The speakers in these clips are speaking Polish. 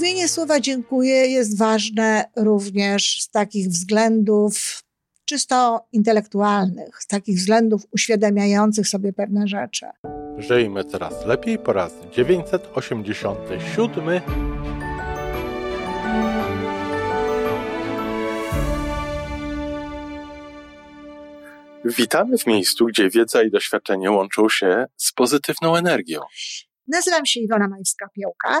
Mówienie słowa dziękuję jest ważne również z takich względów czysto intelektualnych, z takich względów uświadamiających sobie pewne rzeczy. Żyjmy coraz lepiej po raz 987. Witamy w miejscu, gdzie wiedza i doświadczenie łączą się z pozytywną energią. Nazywam się Iwona Majwska-Piołka.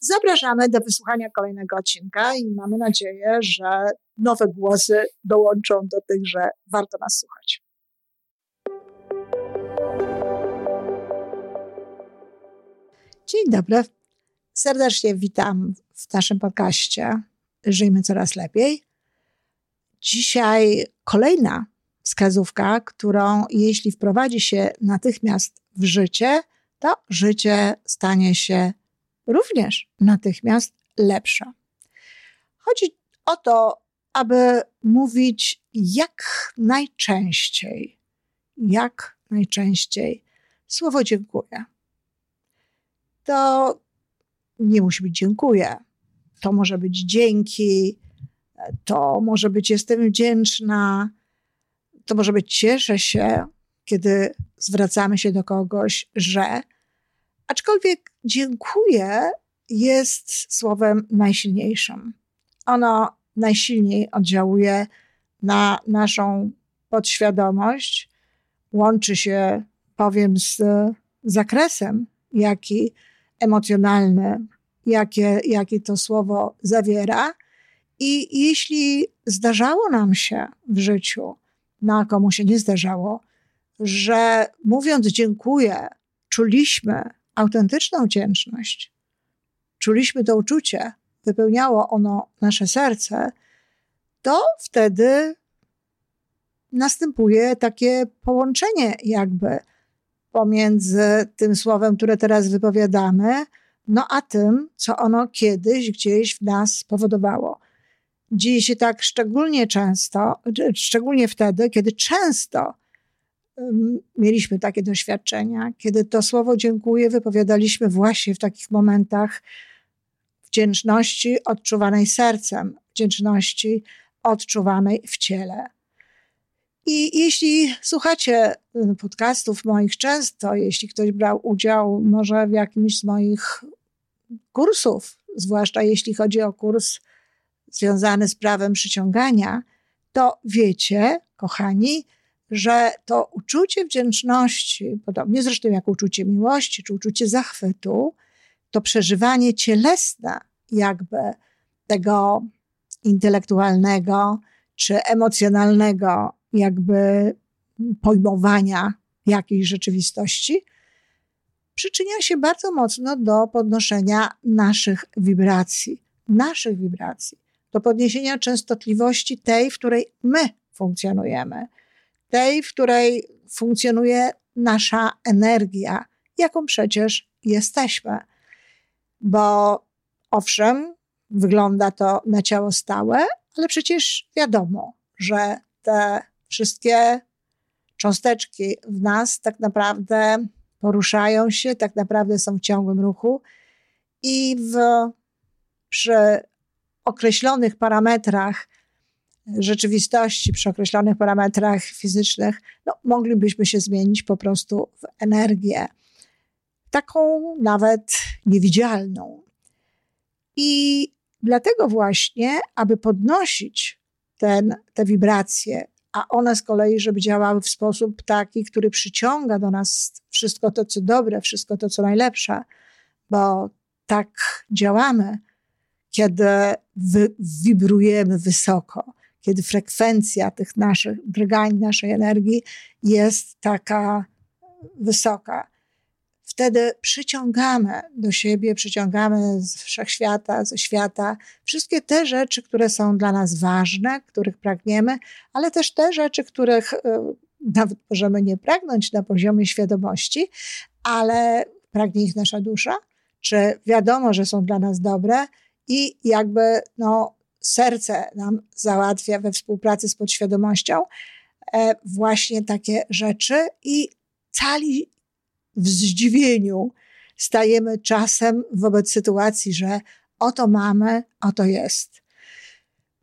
Zapraszamy do wysłuchania kolejnego odcinka i mamy nadzieję, że nowe głosy dołączą do tych, że warto nas słuchać. Dzień dobry. Serdecznie witam w naszym podcaście Żyjmy Coraz Lepiej. Dzisiaj kolejna wskazówka, którą jeśli wprowadzi się natychmiast w życie, to życie stanie się również natychmiast lepsze. Chodzi o to, aby mówić jak najczęściej, jak najczęściej słowo dziękuję. To nie musi być dziękuję. To może być dzięki, to może być jestem wdzięczna, to może być cieszę się, kiedy zwracamy się do kogoś, że. Aczkolwiek dziękuję jest słowem najsilniejszym. Ono najsilniej oddziałuje na naszą podświadomość, łączy się, powiem, z zakresem, jaki emocjonalny, jakie, jakie to słowo zawiera. I jeśli zdarzało nam się w życiu, no a komu się nie zdarzało, że mówiąc dziękuję, czuliśmy autentyczną wdzięczność, czuliśmy to uczucie, wypełniało ono nasze serce, to wtedy następuje takie połączenie jakby pomiędzy tym słowem, które teraz wypowiadamy, no a tym, co ono kiedyś gdzieś w nas powodowało. Dzieje się tak szczególnie często, szczególnie wtedy, kiedy często mieliśmy takie doświadczenia, kiedy to słowo dziękuję wypowiadaliśmy właśnie w takich momentach wdzięczności odczuwanej sercem, wdzięczności odczuwanej w ciele. I jeśli słuchacie podcastów moich często, jeśli ktoś brał udział może w jakimś z moich kursów, zwłaszcza jeśli chodzi o kurs związany z prawem przyciągania, to wiecie, kochani, że to uczucie wdzięczności, podobnie zresztą jak uczucie miłości czy uczucie zachwytu, to przeżywanie cielesne, jakby tego intelektualnego czy emocjonalnego, jakby pojmowania jakiejś rzeczywistości, przyczynia się bardzo mocno do podnoszenia naszych wibracji, naszych wibracji, do podniesienia częstotliwości tej, w której my funkcjonujemy tej, w której funkcjonuje nasza energia, jaką przecież jesteśmy. Bo owszem, wygląda to na ciało stałe, ale przecież wiadomo, że te wszystkie cząsteczki w nas tak naprawdę poruszają się, tak naprawdę są w ciągłym ruchu i w, przy określonych parametrach rzeczywistości przy określonych parametrach fizycznych, no, moglibyśmy się zmienić po prostu w energię, taką nawet niewidzialną. I dlatego właśnie, aby podnosić ten, te wibracje, a one z kolei, żeby działały w sposób taki, który przyciąga do nas wszystko to, co dobre, wszystko to, co najlepsze, bo tak działamy, kiedy wy, wibrujemy wysoko kiedy frekwencja tych naszych drgań, naszej energii jest taka wysoka. wtedy przyciągamy do siebie, przyciągamy z wszechświata, ze świata wszystkie te rzeczy, które są dla nas ważne, których pragniemy, ale też te rzeczy, których y, nawet możemy nie pragnąć na poziomie świadomości, ale pragnie ich nasza dusza, czy wiadomo, że są dla nas dobre i jakby no, serce nam załatwia we współpracy z podświadomością e, właśnie takie rzeczy i cali w zdziwieniu stajemy czasem wobec sytuacji, że oto mamy, oto jest.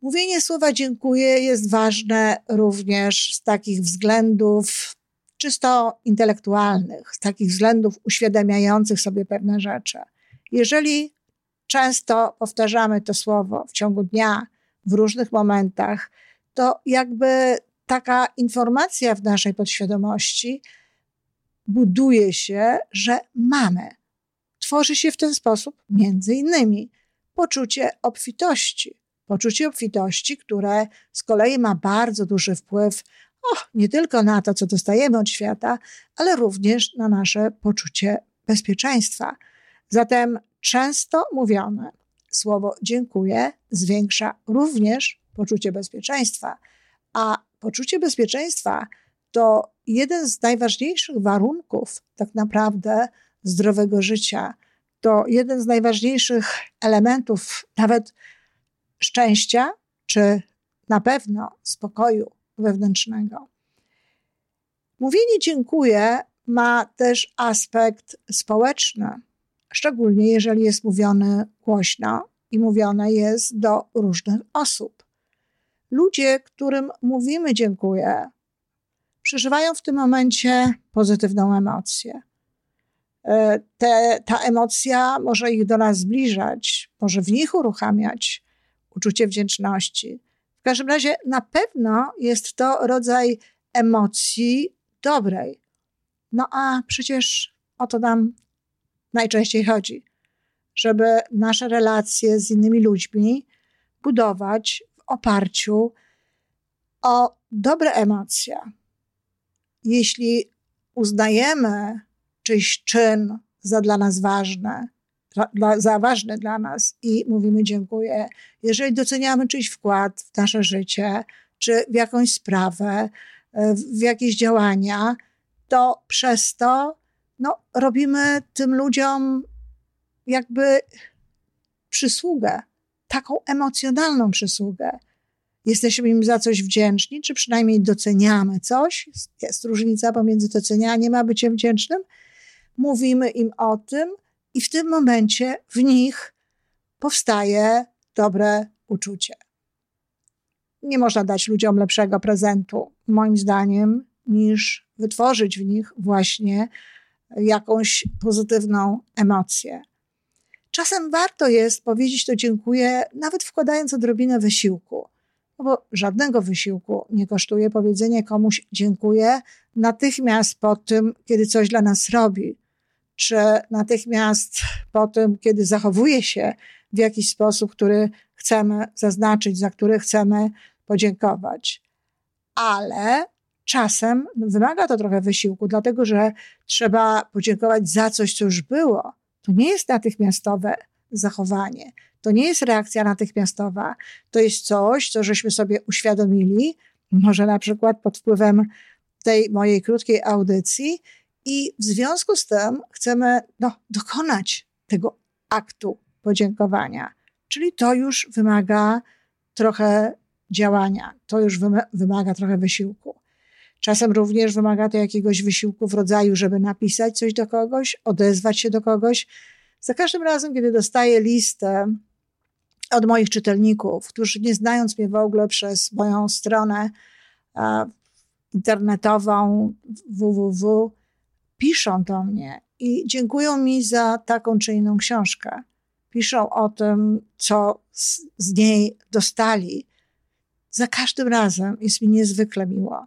Mówienie słowa dziękuję jest ważne również z takich względów czysto intelektualnych, z takich względów uświadamiających sobie pewne rzeczy. Jeżeli często powtarzamy to słowo w ciągu dnia, w różnych momentach, to jakby taka informacja w naszej podświadomości buduje się, że mamy. Tworzy się w ten sposób między innymi poczucie obfitości. Poczucie obfitości, które z kolei ma bardzo duży wpływ oh, nie tylko na to, co dostajemy od świata, ale również na nasze poczucie bezpieczeństwa. Zatem często mówione słowo dziękuję zwiększa również poczucie bezpieczeństwa, a poczucie bezpieczeństwa to jeden z najważniejszych warunków tak naprawdę zdrowego życia. To jeden z najważniejszych elementów nawet szczęścia, czy na pewno spokoju wewnętrznego. Mówienie dziękuję ma też aspekt społeczny, szczególnie jeżeli jest mówione głośno i mówione jest do różnych osób. Ludzie, którym mówimy dziękuję, przeżywają w tym momencie pozytywną emocję. E, te, ta emocja może ich do nas zbliżać, może w nich uruchamiać uczucie wdzięczności. W każdym razie na pewno jest to rodzaj emocji dobrej. No a przecież o to nam najczęściej chodzi, żeby nasze relacje z innymi ludźmi budować w oparciu o dobre emocje. Jeśli uznajemy czyjś czyn za dla nas ważne, dla, za ważny dla nas i mówimy dziękuję. Jeżeli doceniamy czyjś wkład w nasze życie, czy w jakąś sprawę, w jakieś działania, to przez to no, robimy tym ludziom jakby przysługę, taką emocjonalną przysługę. Jesteśmy im za coś wdzięczni, czy przynajmniej doceniamy coś. Jest różnica pomiędzy docenianiem a byciem wdzięcznym. Mówimy im o tym, i w tym momencie w nich powstaje dobre uczucie. Nie można dać ludziom lepszego prezentu, moim zdaniem, niż wytworzyć w nich właśnie jakąś pozytywną emocję. Czasem warto jest powiedzieć to dziękuję, nawet wkładając odrobinę wysiłku, no bo żadnego wysiłku nie kosztuje powiedzenie komuś dziękuję natychmiast po tym, kiedy coś dla nas robi, czy natychmiast po tym, kiedy zachowuje się w jakiś sposób, który chcemy zaznaczyć, za który chcemy podziękować. Ale czasem wymaga to trochę wysiłku, dlatego że trzeba podziękować za coś, co już było. To nie jest natychmiastowe zachowanie. To nie jest reakcja natychmiastowa. To jest coś, co żeśmy sobie uświadomili, może na przykład pod wpływem tej mojej krótkiej audycji i w związku z tym chcemy no, dokonać tego aktu podziękowania. Czyli to już wymaga trochę działania, to już wymaga trochę wysiłku. Czasem również wymaga to jakiegoś wysiłku w rodzaju, żeby napisać coś do kogoś, odezwać się do kogoś. Za każdym razem, kiedy dostaję listę od moich czytelników, którzy nie znając mnie w ogóle przez moją stronę internetową www, piszą do mnie i dziękują mi za taką czy inną książkę. Piszą o tym, co z, z niej dostali. Za każdym razem jest mi niezwykle miło.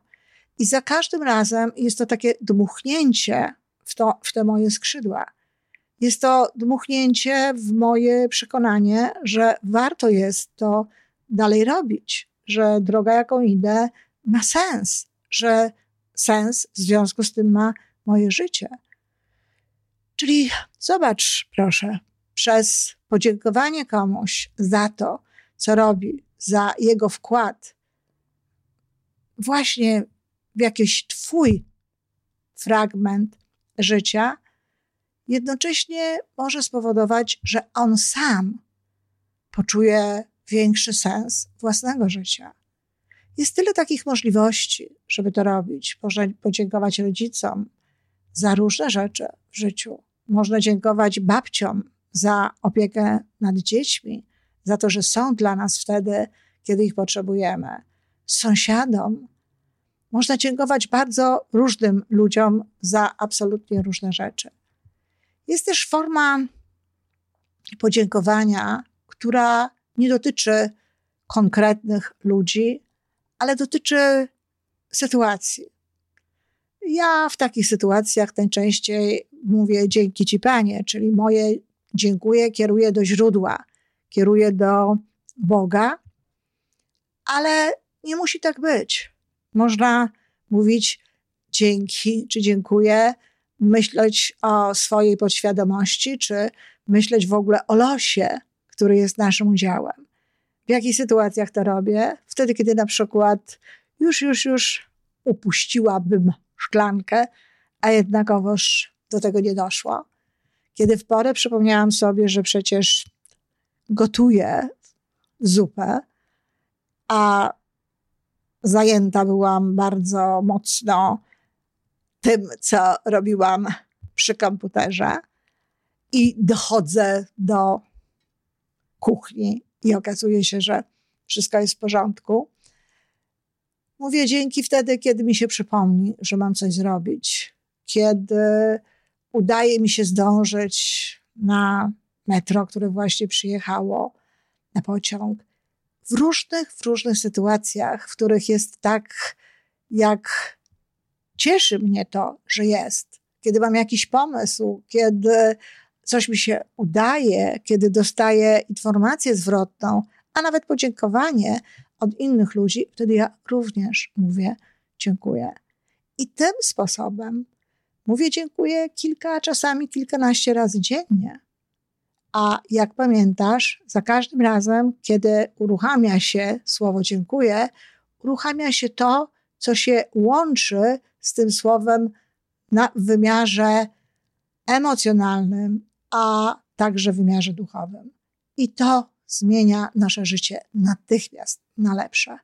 I za każdym razem jest to takie dmuchnięcie w, to, w te moje skrzydła. Jest to dmuchnięcie w moje przekonanie, że warto jest to dalej robić, że droga, jaką idę, ma sens, że sens w związku z tym ma moje życie. Czyli zobacz, proszę, przez podziękowanie komuś za to, co robi, za jego wkład, właśnie w jakiś Twój fragment życia, jednocześnie może spowodować, że on sam poczuje większy sens własnego życia. Jest tyle takich możliwości, żeby to robić. Można podziękować rodzicom za różne rzeczy w życiu. Można dziękować babciom za opiekę nad dziećmi, za to, że są dla nas wtedy, kiedy ich potrzebujemy. Sąsiadom. Można dziękować bardzo różnym ludziom za absolutnie różne rzeczy. Jest też forma podziękowania, która nie dotyczy konkretnych ludzi, ale dotyczy sytuacji. Ja w takich sytuacjach najczęściej mówię dzięki Ci Panie, czyli moje dziękuję kieruję do źródła, kieruję do Boga, ale nie musi tak być. Można mówić dzięki czy dziękuję, myśleć o swojej podświadomości, czy myśleć w ogóle o losie, który jest naszym udziałem. W jakich sytuacjach to robię? Wtedy, kiedy na przykład już, już, już upuściłabym szklankę, a jednakowoż do tego nie doszło. Kiedy w porę przypomniałam sobie, że przecież gotuję zupę, a zajęta byłam bardzo mocno tym, co robiłam przy komputerze, i dochodzę do kuchni i okazuje się, że wszystko jest w porządku. Mówię dzięki wtedy, kiedy mi się przypomni, że mam coś zrobić, kiedy udaje mi się zdążyć na metro, które właśnie przyjechało, na pociąg. W różnych, w różnych sytuacjach, w których jest tak, jak cieszy mnie to, że jest. Kiedy mam jakiś pomysł, kiedy coś mi się udaje, kiedy dostaję informację zwrotną, a nawet podziękowanie od innych ludzi, wtedy ja również mówię dziękuję. I tym sposobem mówię dziękuję kilka, czasami kilkanaście razy dziennie. A jak pamiętasz, za każdym razem, kiedy uruchamia się słowo dziękuję, uruchamia się to, co się łączy z tym słowem na wymiarze emocjonalnym, a także w wymiarze duchowym. I to zmienia nasze życie natychmiast na lepsze.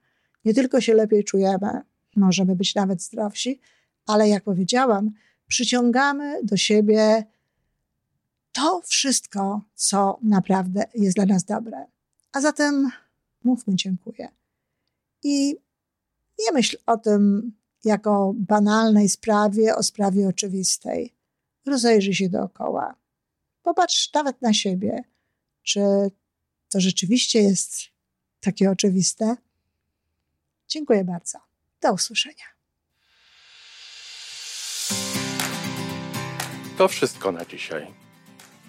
Nie tylko się lepiej czujemy, możemy być nawet zdrowsi, ale jak powiedziałam, przyciągamy do siebie to wszystko, co naprawdę jest dla nas dobre. A zatem mówmy dziękuję. I nie myśl o tym jako banalnej sprawie, o sprawie oczywistej. Rozejrzyj się dookoła. Popatrz nawet na siebie. Czy to rzeczywiście jest takie oczywiste? Dziękuję bardzo. Do usłyszenia. To wszystko na dzisiaj.